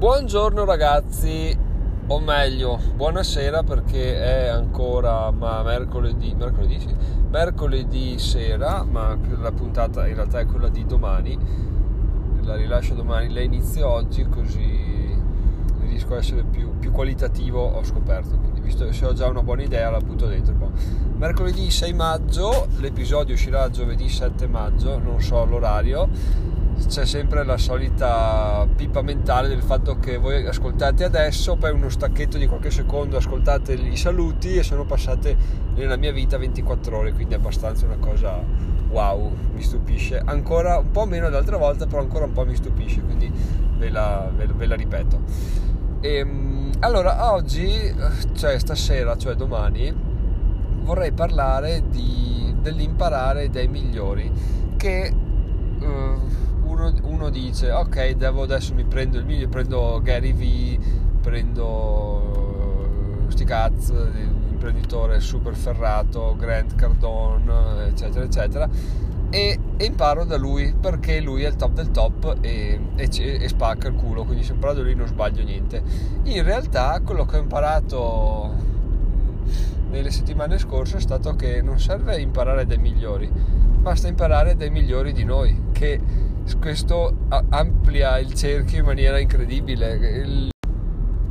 Buongiorno ragazzi, o meglio, buonasera perché è ancora ma mercoledì, mercoledì, sì, mercoledì sera, ma la puntata in realtà è quella di domani, la rilascio domani, la inizio oggi così riesco a essere più, più qualitativo, ho scoperto, quindi visto che ho già una buona idea la butto dentro. Boh. Mercoledì 6 maggio, l'episodio uscirà giovedì 7 maggio, non so l'orario c'è sempre la solita pipa mentale del fatto che voi ascoltate adesso, poi uno stacchetto di qualche secondo ascoltate i saluti e sono passate nella mia vita 24 ore, quindi è abbastanza una cosa wow, mi stupisce. Ancora un po' meno dell'altra volta, però ancora un po' mi stupisce, quindi ve la, ve, ve la ripeto. E, ehm, allora, oggi, cioè stasera, cioè domani, vorrei parlare di, dell'imparare dai migliori, che... Uh, uno, uno, dice ok devo adesso mi prendo il mio prendo Gary V prendo sti cazzo l'imprenditore super ferrato Grant Cardone eccetera eccetera e, e, imparo da lui perché lui è il top del top e, e, e spacca il culo quindi se imparo da lui non sbaglio niente. In realtà quello che ho imparato nelle settimane scorse è stato che non serve imparare dai migliori basta imparare dai migliori di noi che questo amplia il cerchio in maniera incredibile. Il...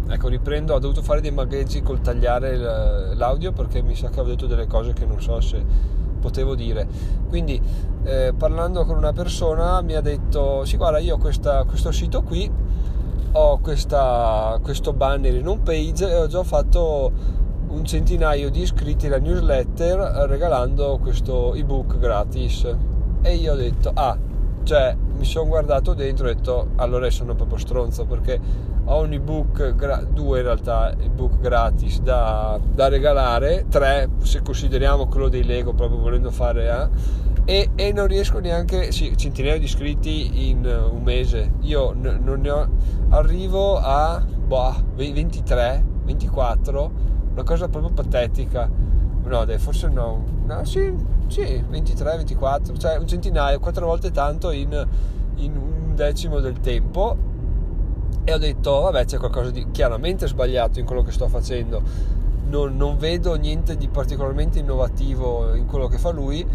Ecco, riprendo, ho dovuto fare dei magheggi col tagliare l'audio perché mi sa che avevo detto delle cose che non so se potevo dire. Quindi, eh, parlando con una persona, mi ha detto: Sì, guarda, io ho questa, questo sito qui, ho questa, questo banner in home page e ho già fatto un centinaio di iscritti alla newsletter regalando questo ebook gratis. E io ho detto: Ah, cioè mi sono guardato dentro e ho detto allora sono proprio stronzo perché ho un ebook, gra- due in realtà ebook gratis da, da, regalare, tre se consideriamo quello dei Lego proprio volendo fare eh, e, e, non riesco neanche, sì, centinaia di iscritti in un mese, io n- non ne ho, arrivo a boh, 23, 24, una cosa proprio patetica, no dai forse no, no sì sì, 23, 24, cioè un centinaio, quattro volte tanto in, in un decimo del tempo. E ho detto, vabbè, c'è qualcosa di chiaramente sbagliato in quello che sto facendo. Non, non vedo niente di particolarmente innovativo in quello che fa lui.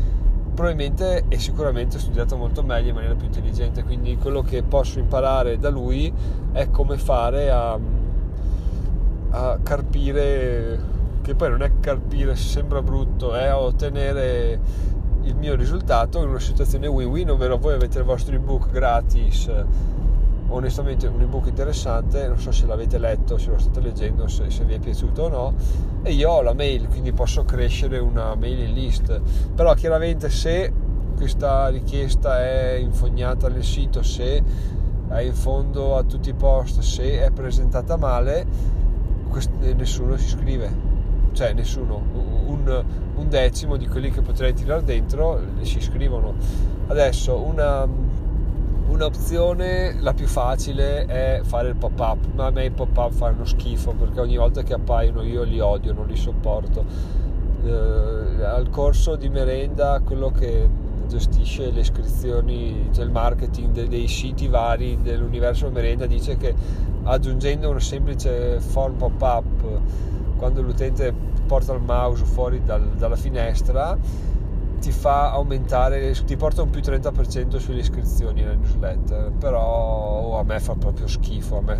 Probabilmente e sicuramente ho studiato molto meglio in maniera più intelligente. Quindi quello che posso imparare da lui è come fare a, a carpire che poi non è carpire se sembra brutto, è ottenere il mio risultato in una situazione win-win, ovvero voi avete il vostro ebook gratis, onestamente un ebook interessante, non so se l'avete letto, se lo state leggendo, se, se vi è piaciuto o no, e io ho la mail, quindi posso crescere una mailing list, però chiaramente se questa richiesta è infognata nel sito, se è in fondo a tutti i post, se è presentata male, nessuno si iscrive cioè nessuno, un, un, decimo di quelli che potrei tirare dentro si iscrivono. Adesso una, un'opzione, la più facile, è fare il pop-up, ma a me i pop-up fanno schifo perché ogni volta che appaiono io li odio, non li sopporto. Eh, al corso di merenda, quello che gestisce le iscrizioni, cioè il marketing dei, dei siti vari dell'universo merenda dice che aggiungendo un semplice form pop-up quando l'utente porta il mouse fuori dal, dalla finestra ti fa aumentare, ti porta un più 30% sulle iscrizioni nella newsletter, però oh, a me fa proprio schifo, a me,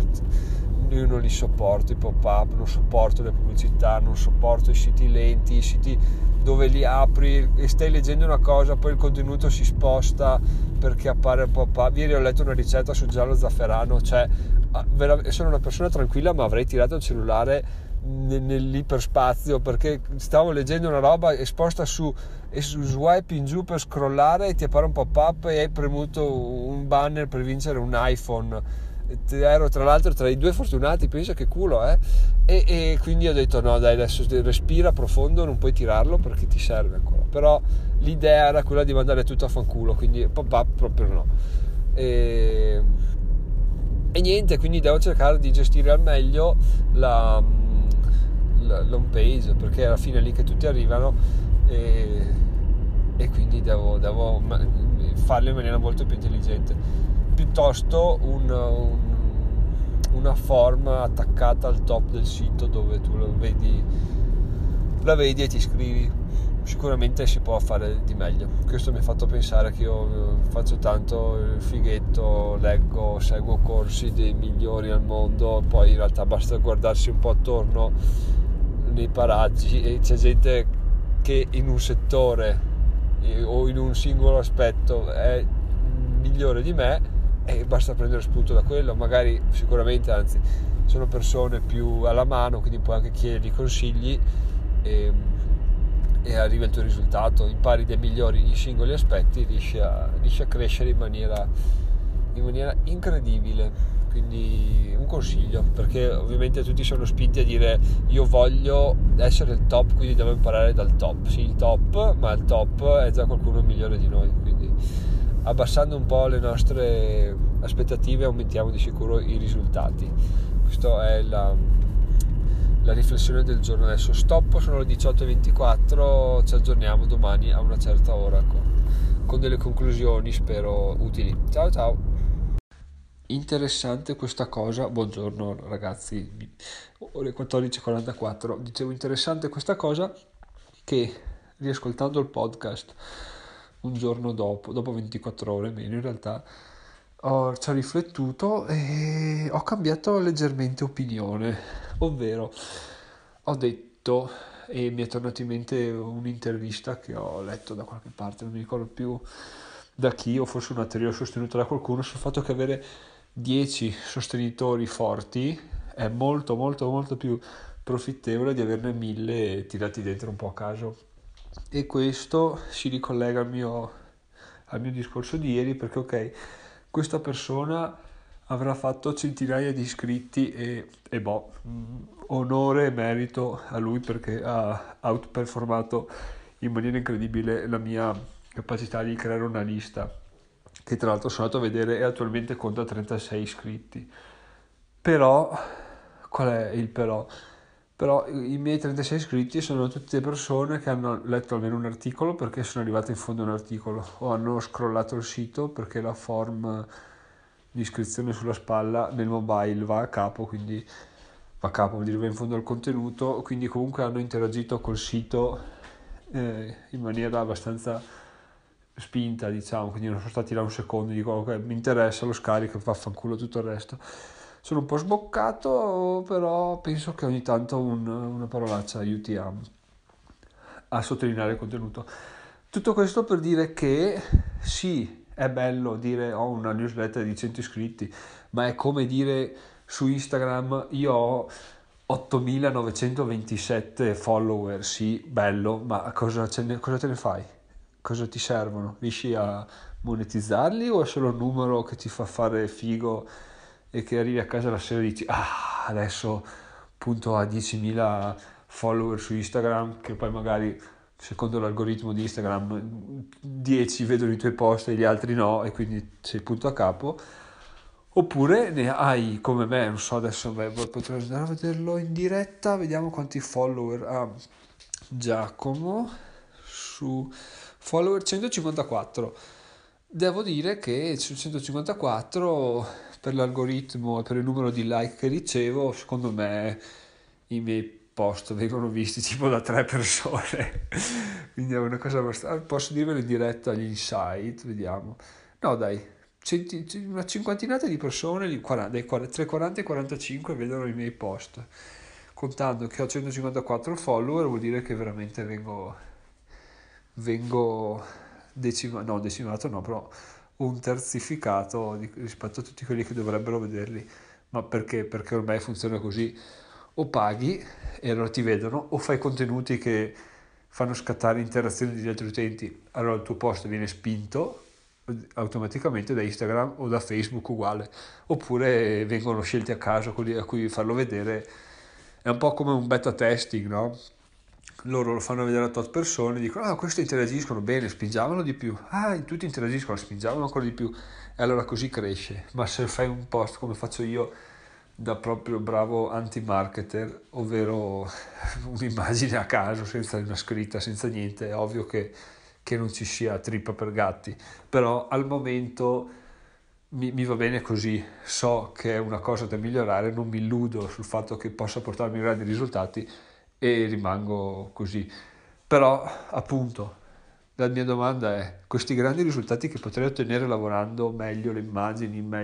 io non li sopporto i pop-up, non sopporto le pubblicità, non sopporto i siti lenti, i siti dove li apri e stai leggendo una cosa, poi il contenuto si sposta perché appare un pop-up. Ieri ho letto una ricetta su giallo zafferano, cioè ah, sono una persona tranquilla ma avrei tirato il cellulare nell'iperspazio perché stavo leggendo una roba esposta su e su swipe in giù per scrollare e ti appare un pop-up e hai premuto un banner per vincere un iPhone. Ero tra l'altro tra i due fortunati pensa che culo eh. E, e, quindi ho detto no dai adesso respira profondo non puoi tirarlo perché ti serve ancora. Però l'idea era quella di mandare tutto a fanculo quindi pop-up proprio no. E, e niente quindi devo cercare di gestire al meglio la l'home page perché alla fine è lì che tutti arrivano e, e quindi devo, devo, farlo in maniera molto più intelligente piuttosto un, un, un una form attaccata al top del sito dove tu la vedi, la vedi e ti iscrivi sicuramente si può fare di meglio. Questo mi ha fatto pensare che io eh, faccio tanto il fighetto, leggo, seguo corsi dei migliori al mondo, poi in realtà basta guardarsi un po' attorno nei paraggi e c'è gente che in un settore o in un singolo aspetto è migliore di me e basta prendere spunto da quello, magari sicuramente anzi sono persone più alla mano, quindi puoi anche chiedergli consigli. E, e arriva il tuo risultato, impari dei migliori i singoli aspetti, riesci a, riesci a crescere in maniera, in maniera incredibile. Quindi un consiglio, perché ovviamente tutti sono spinti a dire io voglio essere il top, quindi devo imparare dal top. Sì, il top, ma il top è già qualcuno migliore di noi. Quindi abbassando un po' le nostre aspettative aumentiamo di sicuro i risultati. Questa è la, la riflessione del giorno adesso stop sono le 18.24 ci aggiorniamo domani a una certa ora con, con delle conclusioni spero utili ciao ciao interessante questa cosa. Buongiorno ragazzi. Ore 14.44 dicevo interessante questa cosa che riascoltando il podcast un giorno dopo dopo 24 ore meno in realtà ho, ci ho riflettuto e ho cambiato leggermente opinione, ovvero ho detto e mi è tornata in mente un'intervista che ho letto da qualche parte, non mi ricordo più da chi o forse una teoria sostenuta da qualcuno sul fatto che avere 10 sostenitori forti è molto molto molto più profittevole di averne 1000 tirati dentro un po' a caso. E questo si ricollega al mio, al mio discorso di ieri perché ok questa persona avrà fatto centinaia di iscritti e, e boh, mm, onore e merito a lui perché ha outperformato in maniera incredibile la mia capacità di creare una lista che tra l'altro sono andato a vedere e attualmente conta 36 iscritti però qual è il però? però i miei 36 iscritti sono tutte persone che hanno letto almeno un articolo perché sono arrivate in fondo a un articolo o hanno scrollato il sito perché la form di iscrizione sulla spalla nel mobile va a capo quindi va a capo vuol dire va in fondo al contenuto quindi comunque hanno interagito col sito eh, in maniera abbastanza spinta diciamo quindi non sono stati là un secondo dico ok mi interessa lo scarico vaffanculo tutto il resto sono un po' sboccato, però penso che ogni tanto un, una parolaccia aiuti a, a sottolineare il contenuto. Tutto questo per dire che sì, è bello dire ho una newsletter di 100 iscritti, ma è come dire su Instagram io ho 8927 follower, sì, bello, ma cosa, ne, cosa te ne fai? Cosa ti servono? Riesci a monetizzarli o è solo un numero che ti fa fare figo e che arrivi a casa la sera e dici ah adesso punto a 10.000 follower su Instagram che poi magari secondo l'algoritmo di Instagram 10 vedono i tuoi post e gli altri no e quindi sei punto a capo oppure ne hai come me non so adesso beh, potrei andare a vederlo in diretta vediamo quanti follower ha Giacomo su follower 154 devo dire che su 154 per l'algoritmo e per il numero di like che ricevo, secondo me i miei post vengono visti tipo da tre persone. Quindi è una cosa abbastanza... Posso dirvelo in diretta agli insight, vediamo. No dai, una cinquantinata di persone, dai 40 e 45 vedono i miei post. Contando che ho 154 follower vuol dire che veramente vengo, vengo decimato, no decimato no, però un terzificato rispetto a tutti quelli che dovrebbero vederli. Ma perché? Perché ormai funziona così. O paghi e allora ti vedono, o fai contenuti che fanno scattare interazioni degli altri utenti, allora il tuo post viene spinto automaticamente da Instagram o da Facebook uguale, oppure vengono scelti a caso quelli a cui farlo vedere. È un po' come un beta testing, no? Loro lo fanno vedere a tot persone, dicono, ah, questi interagiscono bene, spingiamolo di più, ah, tutti interagiscono, spingiamolo ancora di più, e allora così cresce. Ma se fai un post come faccio io, da proprio bravo anti-marketer, ovvero un'immagine a caso, senza una scritta, senza niente, è ovvio che, che non ci sia trippa per gatti, però al momento mi, mi, va bene così, so che è una cosa da migliorare, non mi illudo sul fatto che possa portarmi grandi risultati e rimango così. Però, appunto, la mia domanda è, questi grandi risultati che potrei ottenere lavorando meglio le immagini, meglio...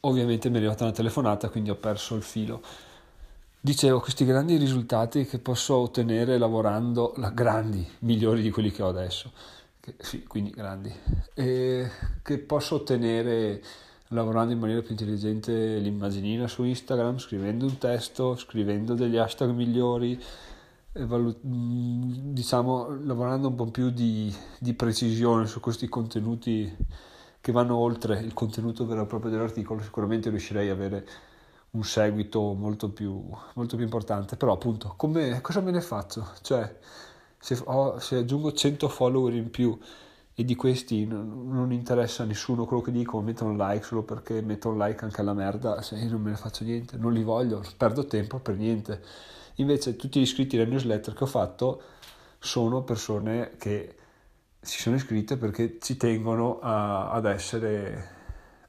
Ovviamente mi è arrivata una telefonata, quindi ho perso il filo. Dicevo, questi grandi risultati che posso ottenere lavorando, la, grandi, migliori di quelli che ho adesso, che, sì, quindi grandi, e che posso ottenere lavorando in maniera più intelligente l'immaginina su Instagram, scrivendo un testo, scrivendo degli hashtag migliori, valut- diciamo lavorando un po' più di, di, precisione su questi contenuti che vanno oltre il contenuto vero e proprio dell'articolo, sicuramente riuscirei ad avere un seguito molto più, molto più importante. Però appunto, come, cosa me ne faccio? Cioè, se, ho, se aggiungo 100 follower in più e di questi non, interessa a nessuno quello che dico, metto un like solo perché metto un like anche alla merda, se io non me ne faccio niente, non li voglio, perdo tempo per niente. Invece tutti gli iscritti alla newsletter che ho fatto sono persone che si sono iscritte perché ci tengono a, ad, essere,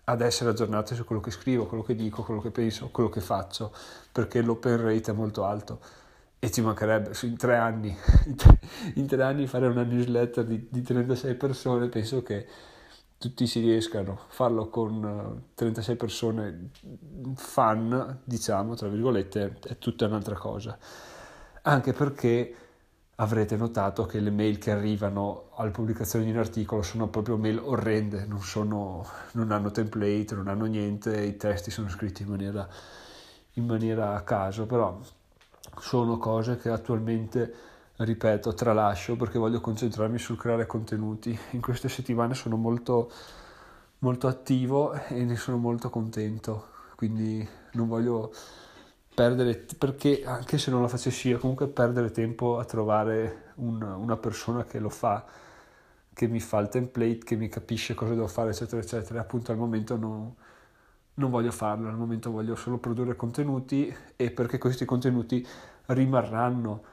ad essere aggiornate su quello che scrivo, quello che dico, quello che penso, quello che faccio, perché l'open rate è molto alto e ci mancherebbe in tre anni, in tre anni fare una newsletter di, di 36 persone, penso che tutti si riescano a farlo con 36 eh, persone fan, diciamo, tra virgolette, è tutta un'altra cosa. Anche perché avrete notato che le mail che arrivano alla pubblicazione di un articolo sono proprio mail orrende, non, sono, non hanno template, non hanno niente, i testi sono scritti in maniera, in maniera a caso, però sono cose che attualmente ripeto, tralascio perché voglio concentrarmi sul creare contenuti. In queste settimane sono molto, molto attivo e ne sono molto contento, quindi non voglio perdere, perché anche se non la facessi io, comunque perdere tempo a trovare un, una persona che lo fa, che mi fa il template, che mi capisce cosa devo fare, eccetera, eccetera. Appunto al momento non, non voglio farlo, al momento voglio solo produrre contenuti e perché questi contenuti rimarranno.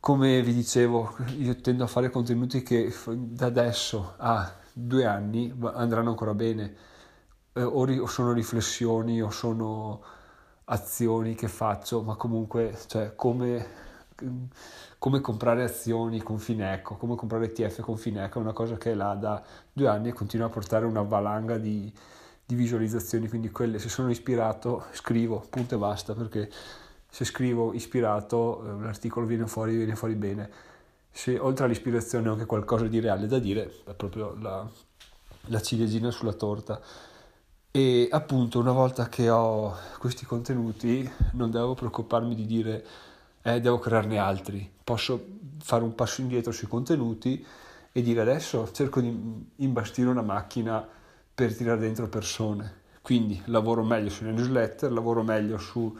Come vi dicevo, io tendo a fare contenuti che da adesso a due anni andranno ancora bene, eh, o, sono riflessioni o sono azioni che faccio, ma comunque, cioè, come, come comprare azioni con Fineco, come comprare ETF con Fineco, è una cosa che è là da due anni e continua a portare una valanga di, di visualizzazioni, quindi quelle, se sono ispirato, scrivo, punto e basta, perché se scrivo ispirato eh, l'articolo viene fuori, viene fuori bene. Se oltre all'ispirazione ho anche qualcosa di reale da dire, è proprio la, la ciliegina sulla torta. E appunto una volta che ho questi contenuti non devo preoccuparmi di dire eh, devo crearne altri, posso fare un passo indietro sui contenuti e dire adesso cerco di imbastire una macchina per tirare dentro persone. Quindi lavoro meglio sulle newsletter, lavoro meglio su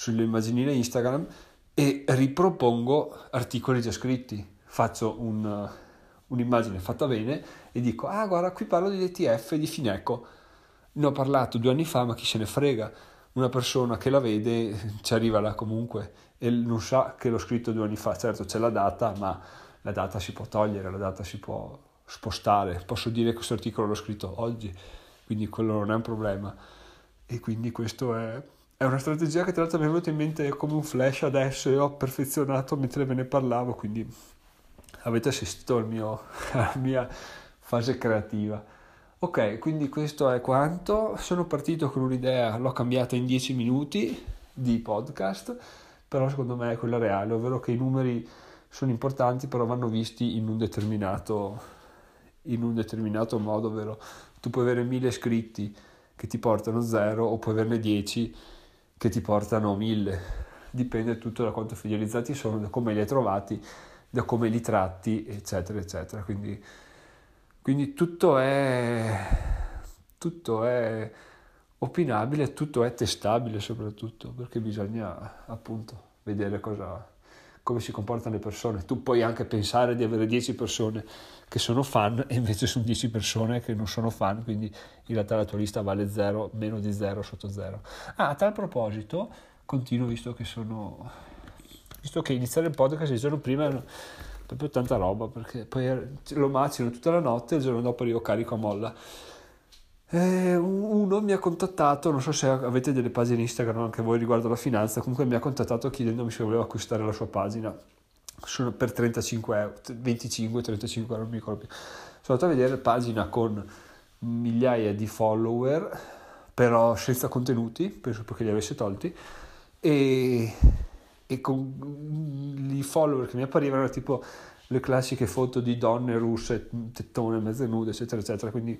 sulle immaginine Instagram e ripropongo articoli già scritti. Faccio un, un'immagine fatta bene e dico, ah guarda qui parlo di ETF e di Fineco. Ne ho parlato due anni fa, ma chi se ne frega. Una persona che la vede ci arriva là comunque e non sa che l'ho scritto due anni fa. Certo c'è la data, ma la data si può togliere, la data si può spostare. Posso dire che questo articolo l'ho scritto oggi, quindi quello non è un problema. E quindi questo è è una strategia che tra l'altro mi è venuta in mente come un flash adesso e ho perfezionato mentre ve ne parlavo, quindi avete assistito al mio, alla mia fase creativa. Ok, quindi questo è quanto. Sono partito con un'idea, l'ho cambiata in 10 minuti di podcast, però secondo me è quella reale, ovvero che i numeri sono importanti, però vanno visti in un determinato, in un determinato modo, ovvero tu puoi avere 1000 iscritti che ti portano 0 o puoi averne 10 che ti portano mille. Dipende tutto da quanto fidelizzati sono, da come li hai trovati, da come li tratti, eccetera, eccetera. Quindi, quindi tutto è, tutto è opinabile, tutto è testabile soprattutto, perché bisogna appunto vedere cosa, come si comportano le persone. Tu puoi anche pensare di avere 10 persone che sono fan e invece sono 10 persone che non sono fan, quindi in realtà la tua lista vale 0, meno di 0 sotto 0. Ah, a tal proposito, continuo visto che sono visto che iniziare il podcast il giorno prima è proprio tanta roba perché poi lo macino tutta la notte e il giorno dopo arrivo carico a molla. Eh, uno mi ha contattato, non so se avete delle pagine Instagram anche voi riguardo la finanza, comunque mi ha contattato chiedendomi se volevo acquistare la sua pagina sono per 35 euro, 25, 35 euro, non mi ricordo più. Sono andato a vedere pagina con migliaia di follower, però senza contenuti, penso perché li avesse tolti, e, e con i follower che mi apparivano erano tipo le classiche foto di donne russe, tettone, mezze nude, eccetera, eccetera, quindi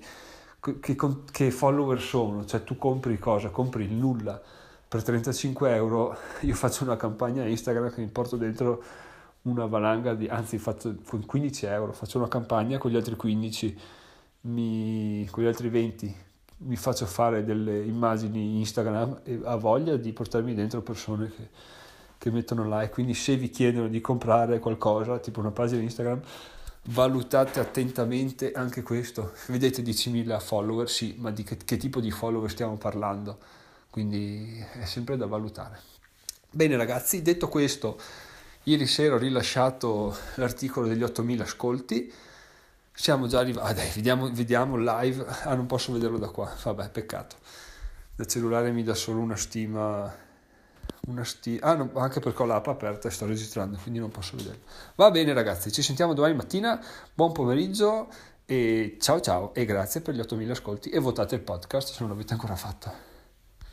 che, che follower sono? Cioè tu compri cosa? Compri il nulla per 35 euro, io faccio una campagna Instagram che mi porto dentro una valanga di, anzi faccio con 15 euro, faccio una campagna con gli altri 15, mi, con gli altri 20 mi faccio fare delle immagini Instagram e ha voglia di portarmi dentro persone che, che mettono like, quindi se vi chiedono di comprare qualcosa, tipo una pagina Instagram, valutate attentamente anche questo. Vedete 10.000 follower, sì, ma di che, che tipo di follower stiamo parlando? Quindi è sempre da valutare. Bene ragazzi, detto questo, Ieri sera ho rilasciato l'articolo degli 8000 ascolti. Siamo già arrivati. Ah, vediamo, vediamo live. Ah, non posso vederlo da qua. Vabbè, peccato. Il cellulare mi dà solo una stima. Una stima. Ah, no, anche perché ho l'app aperta e sto registrando, quindi non posso vederlo. Va bene, ragazzi. Ci sentiamo domani mattina. Buon pomeriggio. E ciao ciao. E grazie per gli 8000 ascolti. E votate il podcast se non l'avete ancora fatto.